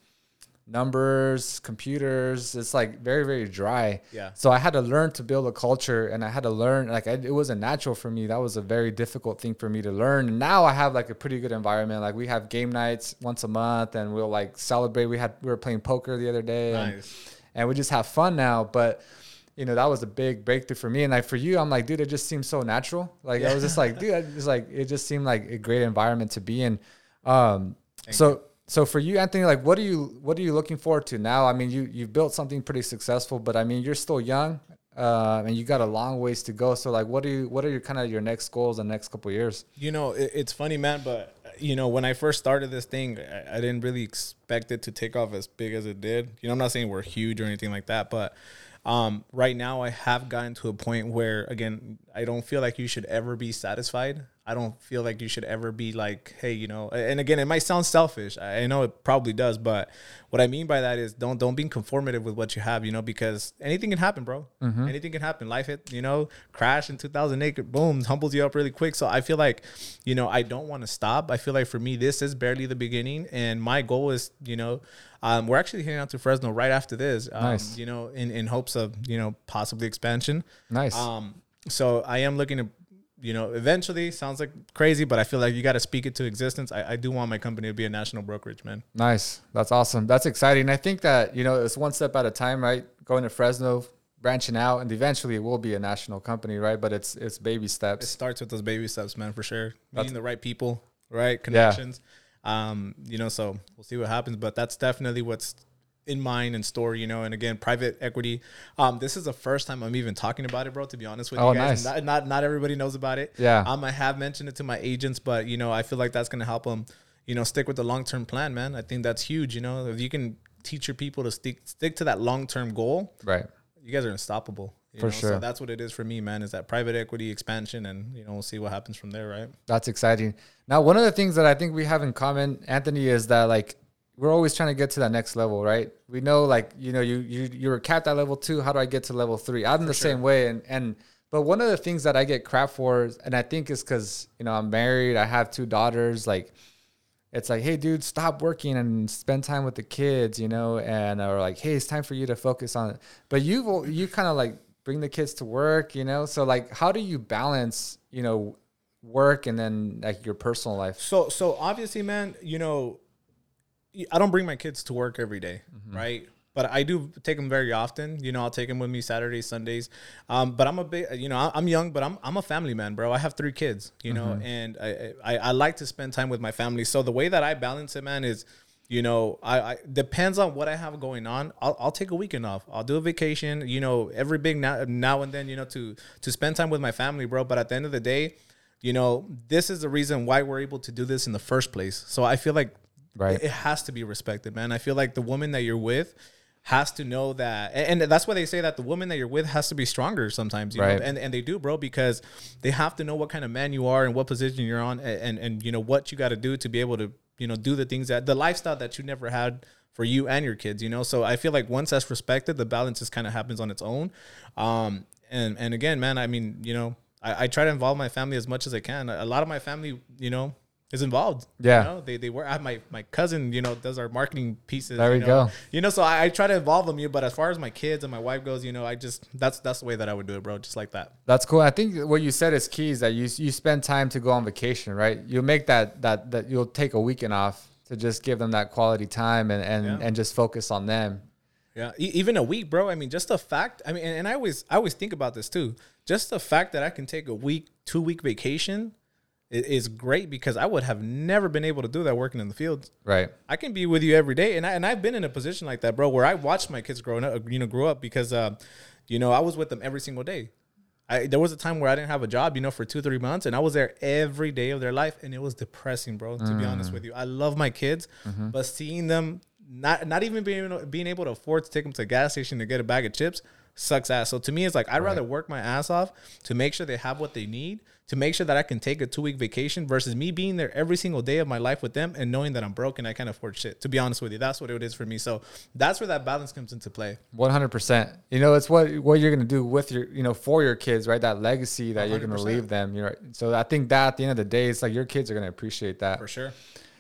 numbers computers it's like very very dry. Yeah. so i had to learn to build a culture and i had to learn like I, it wasn't natural for me. That was a very difficult thing for me to learn. And now i have like a pretty good environment. Like we have game nights once a month and we'll like celebrate. We had we were playing poker the other day and, Nice. and we just have fun now. But you know that was a big breakthrough for me. And like for you i'm like dude it just seems so natural. Like i was just like dude it's like it just seemed like a great environment to be in. Um so so for you, Anthony, like what are you what are you looking forward to now? I mean, you you've built something pretty successful, but I mean, you're still young, uh, and you got a long ways to go. So like, what are you what are your kind of your next goals in the next couple years? You know, it, it's funny, man, but you know, when I first started this thing, I, I, didn't really expect it to take off as big as it did. You know, I'm not saying we're huge or anything like that, but um, right now I have gotten to a point where, again, I don't feel like you should ever be satisfied. I don't feel like you should ever be like, hey, you know, and again, it might sound selfish. I know it probably does, but what I mean by that is don't don't be conformative with what you have, you know, because anything can happen, bro. Mm-hmm. Anything can happen. Life hit, you know, crash in 2008, boom, humbles you up really quick. So I feel like, you know, I don't want to stop. I feel like for me, this is barely the beginning, and my goal is, you know, um, we're actually heading out to Fresno right after this. Um, nice. You know, in in hopes of you know possibly expansion. Nice. Um, so I am looking to you know, eventually sounds like crazy, but I feel like you got to speak it to existence. I, I, do want my company to be a national brokerage, man. Nice. That's awesome. That's exciting. I think that, you know, it's one step at a time, right? Going to Fresno, branching out, and eventually it will be a national company, right? But it's, it's baby steps. It starts with those baby steps, man, for sure. Meeting the right people, right? Connections. Yeah. Um, you know, so we'll see what happens, but that's definitely what's in mind and store, you know, and again, private equity. Um, this is the first time I'm even talking about it, bro. To be honest with oh, you guys, nice. not, not, not everybody knows about it. Yeah. Um, I have mentioned it to my agents, but you know, I feel like that's gonna help them, you know, stick with the long term plan, man. I think that's huge. You know, if you can teach your people to stick stick to that long term goal, right? You guys are unstoppable. for know? sure. So that's what it is for me, man. Is that private equity expansion, and you know, we'll see what happens from there, right? That's exciting. Now, one of the things that I think we have in common, Anthony, is that like we're always trying to get to that next level, right? We know like, you know, you you you're capped at level two. How do I get to level three? I'm for the sure. same way. And and but one of the things that I get crap for, is, and I think is because, you know, I'm married, I have two daughters, like it's like, hey dude, stop working and spend time with the kids, you know, and or like, hey, it's time for you to focus on it. But you you kind of like bring the kids to work, you know? So like how do you balance, you know, work and then like your personal life? So so obviously, man, you know, I don't bring my kids to work every day, mm-hmm. right? But I do take them very often. You know, I'll take them with me Saturdays, Sundays. Um, but I'm a big, you know, I'm young, but I'm I'm a family man, bro. I have three kids, you know, mm-hmm. and I, I I like to spend time with my family. So the way that I balance it, man, is you know, I, I, depends on what I have going on. I'll, I'll take a weekend off. I'll do a vacation. You know, every big now now and then. You know, to to spend time with my family, bro. But at the end of the day, you know, this is the reason why we're able to do this in the first place. So I feel like Right. It, has to be respected, man. I feel like the woman that you're with has to know that and that's why they say that the woman that you're with has to be stronger sometimes you right. know and, and they do bro because they have to know what kind of man you are and what position you're on and and, and you know what you got to do to be able to you know do the things that the lifestyle that you never had for you and your kids you know so i feel like once that's respected the balance just kind of happens on its own um and and again man i mean you know I, I try to involve my family as much as i can a lot of my family you know is involved. Yeah, you know? they they work. I have my my cousin, you know, does our marketing pieces. There we know? go. You know, so I, I, try to involve them. You, but as far as my kids and my wife goes, you know, I just that's that's the way that I would do it, bro. Just like that. That's cool. I think what you said is key is that you you spend time to go on vacation, right? You make that that that you'll take a weekend off to just give them that quality time and and yeah. and just focus on them. Yeah, e- even a week, bro. I mean, just the fact. I mean, and, and I always I always think about this too. Just the fact that I can take a week, two week vacation is great because I would have never been able to do that working in the fields. Right. I can be with you every day, and I and I've been in a position like that, bro, where I watched my kids growing up, you know, grow up because, uh, you know, I was with them every single day. I there was a time where I didn't have a job, you know, for two three months, and I was there every day of their life, and it was depressing, bro. To mm. be honest with you, I love my kids, mm-hmm. but seeing them not not even being being able to afford to take them to a gas station to get a bag of chips sucks ass. So to me, it's like I'd right. rather work my ass off to make sure they have what they need, to make sure that I can take a two week vacation versus me being there every single day of my life with them and knowing that I'm broke and I can't afford shit. To be honest with you, that's what it is for me. So that's where that balance comes into play. One hundred percent. You know, it's what what you're gonna do with your you know for your kids, right? That legacy that you are gonna leave them. You know, so I think that at the end of the day, it's like your kids are gonna appreciate that for sure.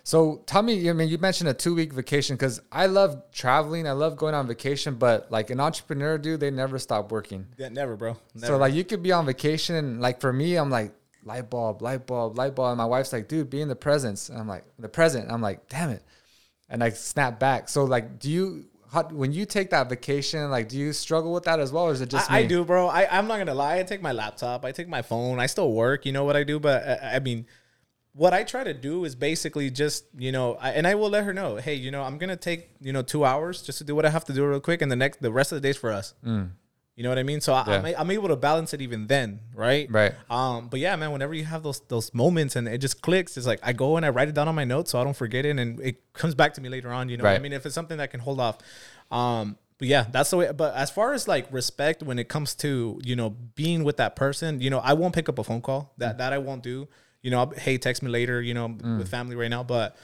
So tell me, I mean, you mentioned a two week vacation because I love traveling. I love going on vacation, but like an entrepreneur, dude, they never stop working. Yeah, never, bro. Never. So like you could be on vacation, and like for me, I'm like light bulb, light bulb, light bulb, and my wife's like, dude, be in the presence. And I'm like, the present. I'm like, damn it, and I snap back. So like, do you? How, when you take that vacation, like, do you struggle with that as well, or is it just I, I do, bro. I, I'm not gonna lie. I take my laptop, I take my phone, I still work. You know what I do, but I, I mean what I try to do is basically just, you know, I, and I will let her know, hey, you know, I'm gonna take, you know, two hours just to do what I have to do real quick, and the next, the rest of the days for us. You know what I mean? So I, I'm, Yeah. I'm able to balance it even then, right? Right. Um, but yeah, man, whenever you have those those moments and it just clicks, it's like I go and I write it down on my notes so I don't forget it, and it comes back to me later on. You know, what I mean, if it's something that can hold off. Um, but yeah, that's the way. But as far as like respect, when it comes to you know being with that person, you know, I won't pick up a phone call. That that I won't do. You know, hey, text me later. You know, I'm mm. with family right now, but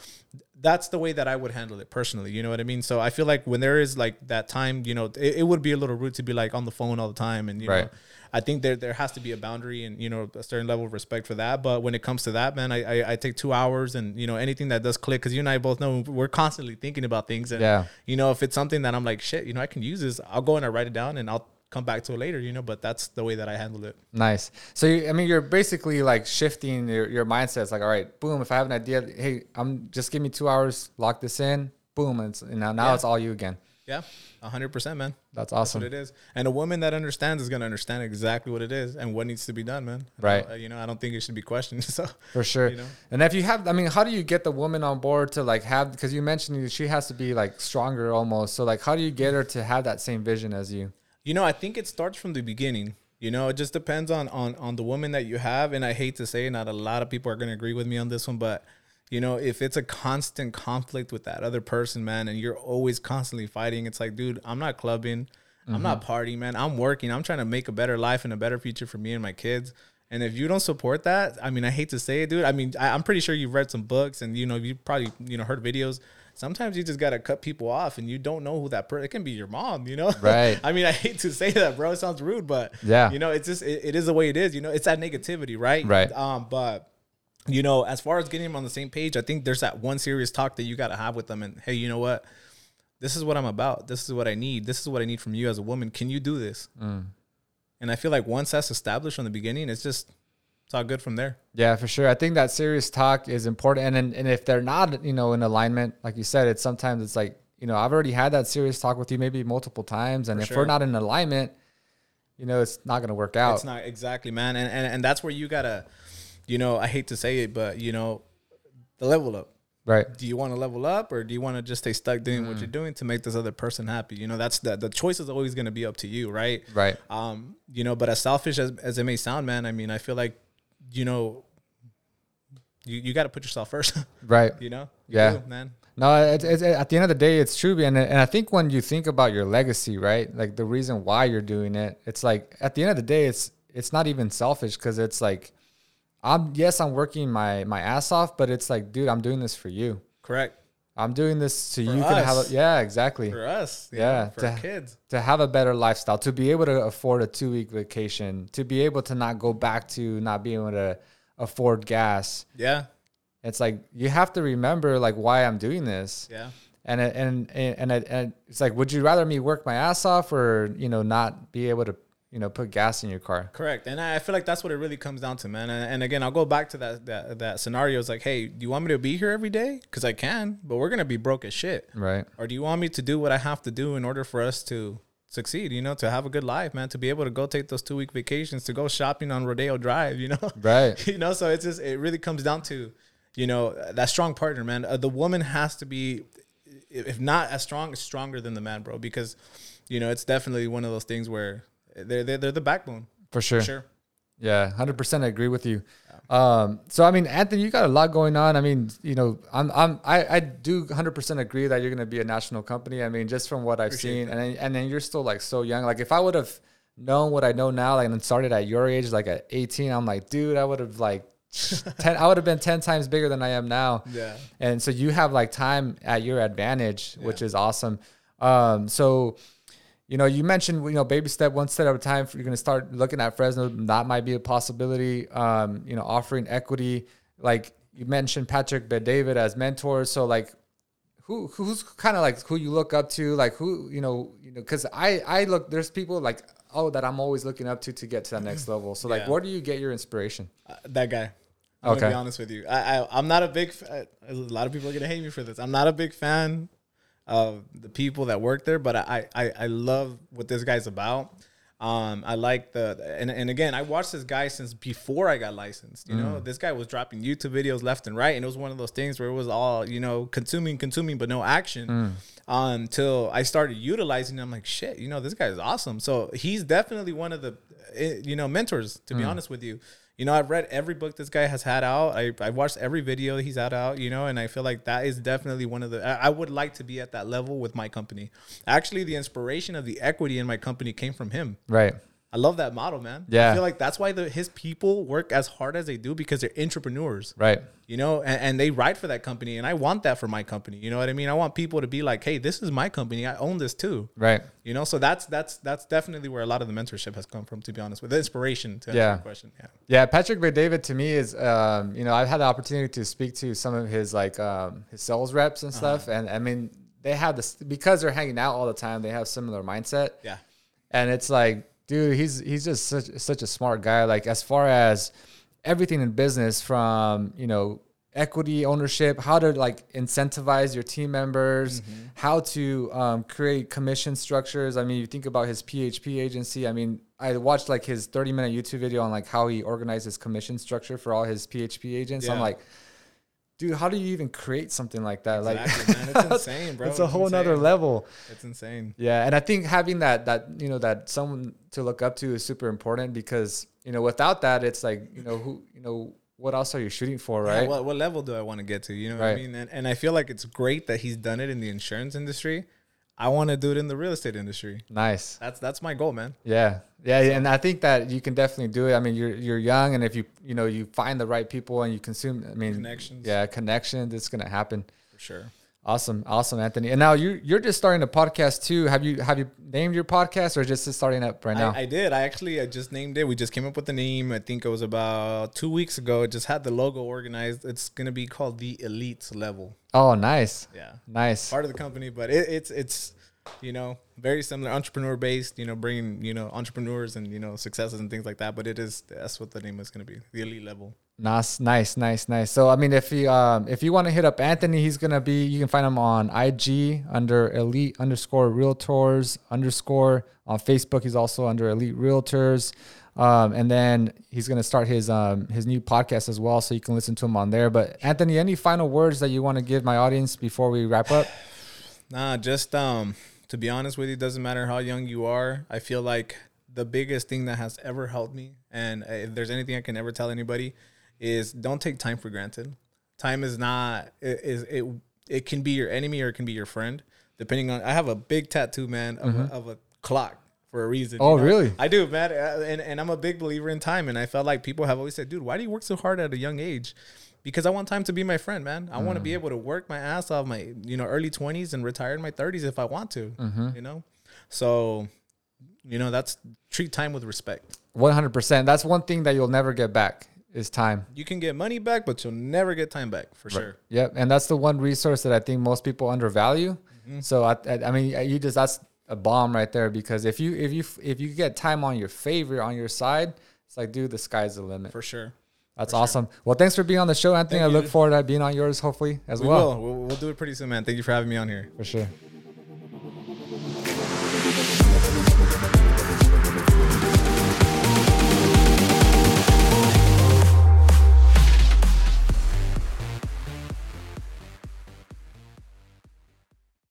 that's the way that I would handle it personally. You know what I mean? So I feel like when there is like that time, you know, it, it would be a little rude to be like on the phone all the time, and you know, I think there there has to be a boundary and you know a certain level of respect for that. But when it comes to that, man, I I, I take two hours and you know anything that does click because you and I both know we're constantly thinking about things and Yeah. you know if it's something that I'm like shit, you know I can use this, I'll go and I write it down and I'll come back to it later, you know. But that's the way that I handled it. Nice. So you, I mean, you're basically like shifting your, your mindset. It's like, all right, boom. If I have an idea, hey, I'm just give me two hours, lock this in, boom, and, it's, and now now Yeah. it's all you again. Yeah, hundred percent, man. That's That's awesome. what it is. And a woman that understands is gonna understand exactly what it is and what needs to be done, man. Right. don't- You know, I don't think it should be questioned. So For sure. You know? And if you have, I mean, how do you get the woman on board to like have, because you mentioned she has to be like stronger almost. So, like, how do you get her to have that same vision as you? You know, I think it starts from the beginning. You know, it just depends on on on the woman that you have, and I hate to say, not a lot of people are going to agree with me on this one, but you know, if it's a constant conflict with that other person, man, and you're always constantly fighting, it's like, dude, I'm not clubbing, I'm not mm-hmm. partying, man. I'm working. I'm trying to make a better life and a better future for me and my kids. And if you don't support that, I mean, I hate to say it, dude. I mean, I, I'm pretty sure you've read some books and you know you probably you know heard videos. Sometimes you just gotta cut people off, and you don't know who that person. It can be your mom, you know. Right. I mean, I hate to say that, bro. It sounds rude, but Yeah. you know, it's just it, it is the way it is. You know, it's that negativity, right? Right. Um, but you know, as far as getting them on the same page, I think there's that one serious talk that you got to have with them. And hey, you know what? This is what I'm about. This is what I need. This is what I need from you as a woman. Can you do this? Mm. And I feel like once that's established from the beginning, it's just it's all good from there. Yeah, for sure. I think that serious talk is important. And, and, and if they're not, you know, in alignment, like you said, it's sometimes it's like, you know, I've already had that serious talk with you maybe multiple times. And For if sure. we're not in alignment, you know, it's not going to work out. It's not exactly, man. And, and and that's where you gotta, you know, I hate to say it, but you know, the level up. right. do you want to level up or do you want to just stay stuck doing Mm. what you're doing to make this other person happy you know that's the the choice is always going to be up to you right Right. um you know but as selfish as, as it may sound man i mean i feel like you know you, you got to put yourself first Right. you know You Yeah. do, man No, it's, it's, at the end of the day, it's true, and and I think when you think about your legacy, right, like the reason why you're doing it, it's like at the end of the day, it's it's not even selfish because it's like, I'm yes, I'm working my my ass off, but it's like, dude, I'm doing this for you. correct I'm doing this so For you can have a yeah, exactly. for us you Yeah, for to- kids to have a better lifestyle, to be able to afford a two week vacation, to be able to not go back to not being able to afford gas. yeah It's like you have to remember like why I'm doing this. yeah And and and and, and it's like, would you rather me work my ass off or you know not be able to you know put gas in your car? Correct, and I feel like that's what it really comes down to, man. And, and again, I'll go back to that that that scenario. It's like, hey, do you want me to be here every day? Because I can, but we're gonna be broke as shit. Right. Or do you want me to do what I have to do in order for us to succeed? You know, to have a good life, man. To be able to go take those two week vacations, to go shopping on Rodeo Drive. You know, Right. you know. So it's just it really comes down to, you know, that strong partner, man. Uh, the woman has to be, if not as strong, stronger than the man, bro. Because, you know, it's definitely one of those things where they're they're, they're the backbone. For sure. For sure. Yeah, hundred percent. I agree with you. Um, so I mean, Anthony, you got a lot going on. I mean, you know, I'm, I'm, I, I do hundred percent agree that you're going to be a national company. I mean, just from what I've Appreciate seen, and then, and then you're still like so young. Like if I would have known what I know now, like and started at your age, like at 18, I'm like, dude, I would have like ten. I would have been ten times bigger than I am now. Yeah. And so you have like time at your advantage, which is awesome. Um, so you know, you mentioned you know baby step, one step at a time. You're going to start looking at Fresno. That might be a possibility. Um, you know, offering equity, like you mentioned Patrick Bet David as mentors. So like, who who's kind of like who you look up to? Like who you know you know because I I look there's people like oh that I'm always looking up to to get to that next level. So like, Yeah. where do you get your inspiration? Uh, that guy. I'm Okay. gonna be honest with you. I, I I'm not a big. f- uh, A lot of people are gonna hate me for this. I'm not a big fan of the people that work there, but I I, I love what this guy's about. Um, I like the and and again, I watched this guy since before I got licensed. You Mm. know, this guy was dropping YouTube videos left and right, and it was one of those things where it was all you know consuming, consuming, but no action. Mm. Until I started utilizing, I'm like, shit, you know, this guy is awesome. So he's definitely one of the, eh, you know, mentors. To Mm. be honest with you, you know, I've read every book this guy has had out. I I watched every video he's had out. You know, and I feel like that is definitely one of the. I, I would like to be at that level with my company. Actually, the inspiration of the equity in my company came from him. Right. I love that model, man. Yeah. I feel like that's why the, his people work as hard as they do because they're entrepreneurs. Right. You know, and, and they ride for that company, and I want that for my company. You know what I mean? I want people to be like, "Hey, this is my company. I own this too." Right. You know, so that's that's that's definitely where a lot of the mentorship has come from. To be honest, with the inspiration to answer Yeah. your question. Yeah. Yeah, Patrick David to me is, um, you know, I've had the opportunity to speak to some of his like um, his sales reps and stuff, and I mean, they have this because they're hanging out all the time. They have similar mindset, Yeah. and it's like, dude, he's he's just such such a smart guy. Like as far as everything in business, from you know equity ownership, how to like incentivize your team members, how to um, create commission structures. I mean, you think about his PHP agency. I mean, I watched like his 30 minute YouTube video on like how he organized his commission structure for all his PHP agents. I'm like, dude, how do you even create something like that? Exactly, like, man. It's insane, bro. It's a It's whole nother level. It's insane. Yeah, and I think having that that you know that someone to look up to is super important because you know without that it's like you know who you know what else are you shooting for, Yeah, right? what, what level do I want to get to? You know what I mean? And, and I feel like it's great that he's done it in the insurance industry. I want to do it in the real estate industry. nice. That's that's my goal, man. Yeah, yeah, and I think that you can definitely do it. I mean, you're you're young, and if you you know you find the right people and you consume, I mean, Connections. Yeah, connections. It's gonna happen. For sure. Awesome, awesome, Anthony. And now you you're just starting a podcast too. Have you have you named your podcast or just starting up right now? I, I did. I actually I just named it. We just came up with the name. I think it was about two weeks ago. It just had the logo organized. It's gonna be called the Elite Level. oh, nice, Yeah, nice. part of the company, but it, it's it's you know very similar, entrepreneur based. You know, bringing you know entrepreneurs and you know successes and things like that. But it is that's what the name is gonna be, the Elite Level. Nice, nice, nice, nice. So I mean, if you um if you want to hit up Anthony, he's gonna be. You can find him on IG under Elite underscore Realtors underscore on Facebook. He's also under Elite Realtors. Um, and then he's gonna start his um his new podcast as well, so you can listen to him on there. But Anthony, any final words that you want to give my audience before we wrap up? Nah, just um to be honest with you, doesn't matter how young you are. I feel like the biggest thing that has ever helped me, and if there's anything I can ever tell anybody, is don't take time for granted. Time is not it is it it can be your enemy or it can be your friend, depending on. I have a big tattoo, man, of, a, mm-hmm. of a clock for a reason. Oh, you Oh, know? really? I do, man, Uh, and and I'm a big believer in time, and I felt like people have always said, dude, why do you work so hard at a young age? Because I want time to be my friend, man. I want to be mm. able to work my ass off my, you know, early 20s and retire in my 30s if I want to, mm-hmm. you know? So, you know, that's treat time with respect. One hundred percent. That's one thing that you'll never get back is time. You can get money back, but you'll never get time back for sure. Yep, and that's the one resource that I think most people undervalue. Mm-hmm. So I, I, I mean, you just that's a bomb right there because if you if you if you get time on your favor on your side, it's like, dude, the sky's the limit. For sure. That's awesome. Well, thanks for being on the show, Anthony. Thank I look forward to being on yours, hopefully as We well. will. We'll, we'll do it pretty soon, man. Thank you for having me on here. For sure.